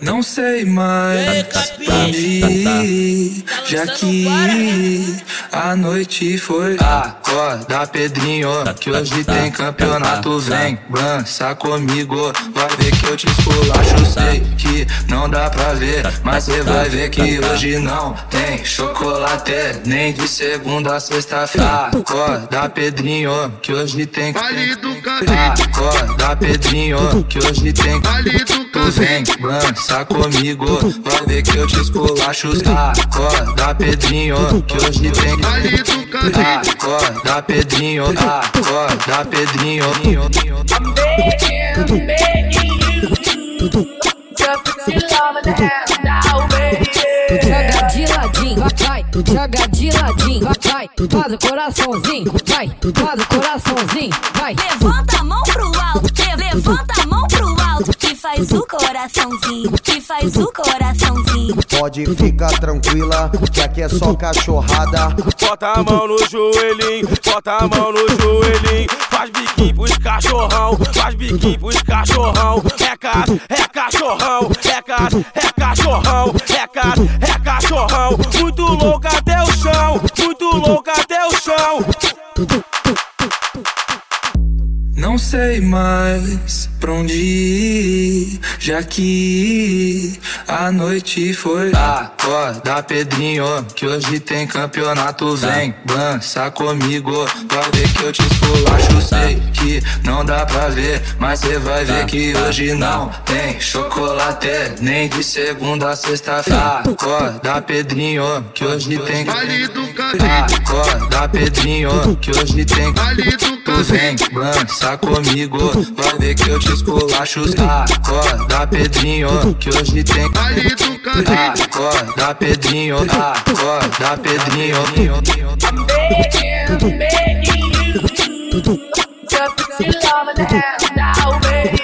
Não sei mais pra onde ir, já que a noite foi. Acorda, Pedrinho, que hoje tem campeonato. Vem, dança comigo, vai ver que eu te esculacho. Sei que não dá pra ver, mas cê vai ver que hoje não tem chocolate, nem de segunda a sexta-feira. Acorda, Pedrinho, que hoje tem. Acorda, Pedrinho, que hoje tem. Vem, dança comigo, vai ver que eu te esculacho. Acorda, Pedrinho, que hoje tem. Acorda, Pedrinho, acorda, Pedrinho. Now, baby. Joga de ladinho, vai, joga de ladinho, vai, faz o coraçãozinho, vai, faz o coraçãozinho, vai. Levanta a mão pro alto, levanta a mão pro alto, que faz o coraçãozinho, que faz o coraçãozinho. Pode ficar tranquila, que aqui é só cachorrada. Bota a mão no joelhinho, bota a mão no joelhinho. Faz biquinho pros cachorrão, faz biquinho pros cachorrão. É casa, é cachorrão, é casa, é cachorrão, é casa, é cachorrão. Muito louco Não sei mais pra onde ir, já que a noite foi. Acorda, Pedrinho, que hoje tem campeonato. Vem, dança comigo, vai ver que eu te esculacho. Sei que não dá pra ver, mas cê vai ver que hoje não tem chocolate, nem de segunda a sexta-feira. Acorda, Pedrinho, que hoje tem. Acorda, Pedrinho, que hoje tem. Tu vem, dança comigo, vai ver que eu te esculacho. Acorda, Pedrinho, que hoje tem. Acorda, Pedrinho, acorda, Pedrinho. Hand now, baby.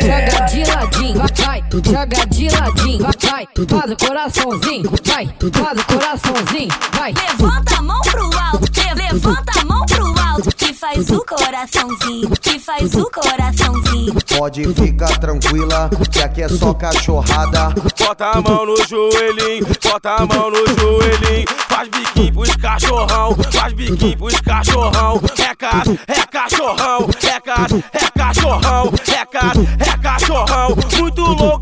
Joga de ladinho, vai, joga de ladinho, vai, faz o coraçãozinho, vai, faz o coraçãozinho, vai. Levanta a mão pro alto, levanta a mão pro alto, que faz o coraçãozinho, que faz o coraçãozinho. Pode ficar tranquila, que aqui é só cachorrada. Bota a mão no joelhinho, bota a mão no joelhinho. Faz biquinho pros cachorrão, faz biquinho pros cachorrão. É casa, é cachorrão, é casa, é cachorrão, é casa, é cachorrão. Muito louca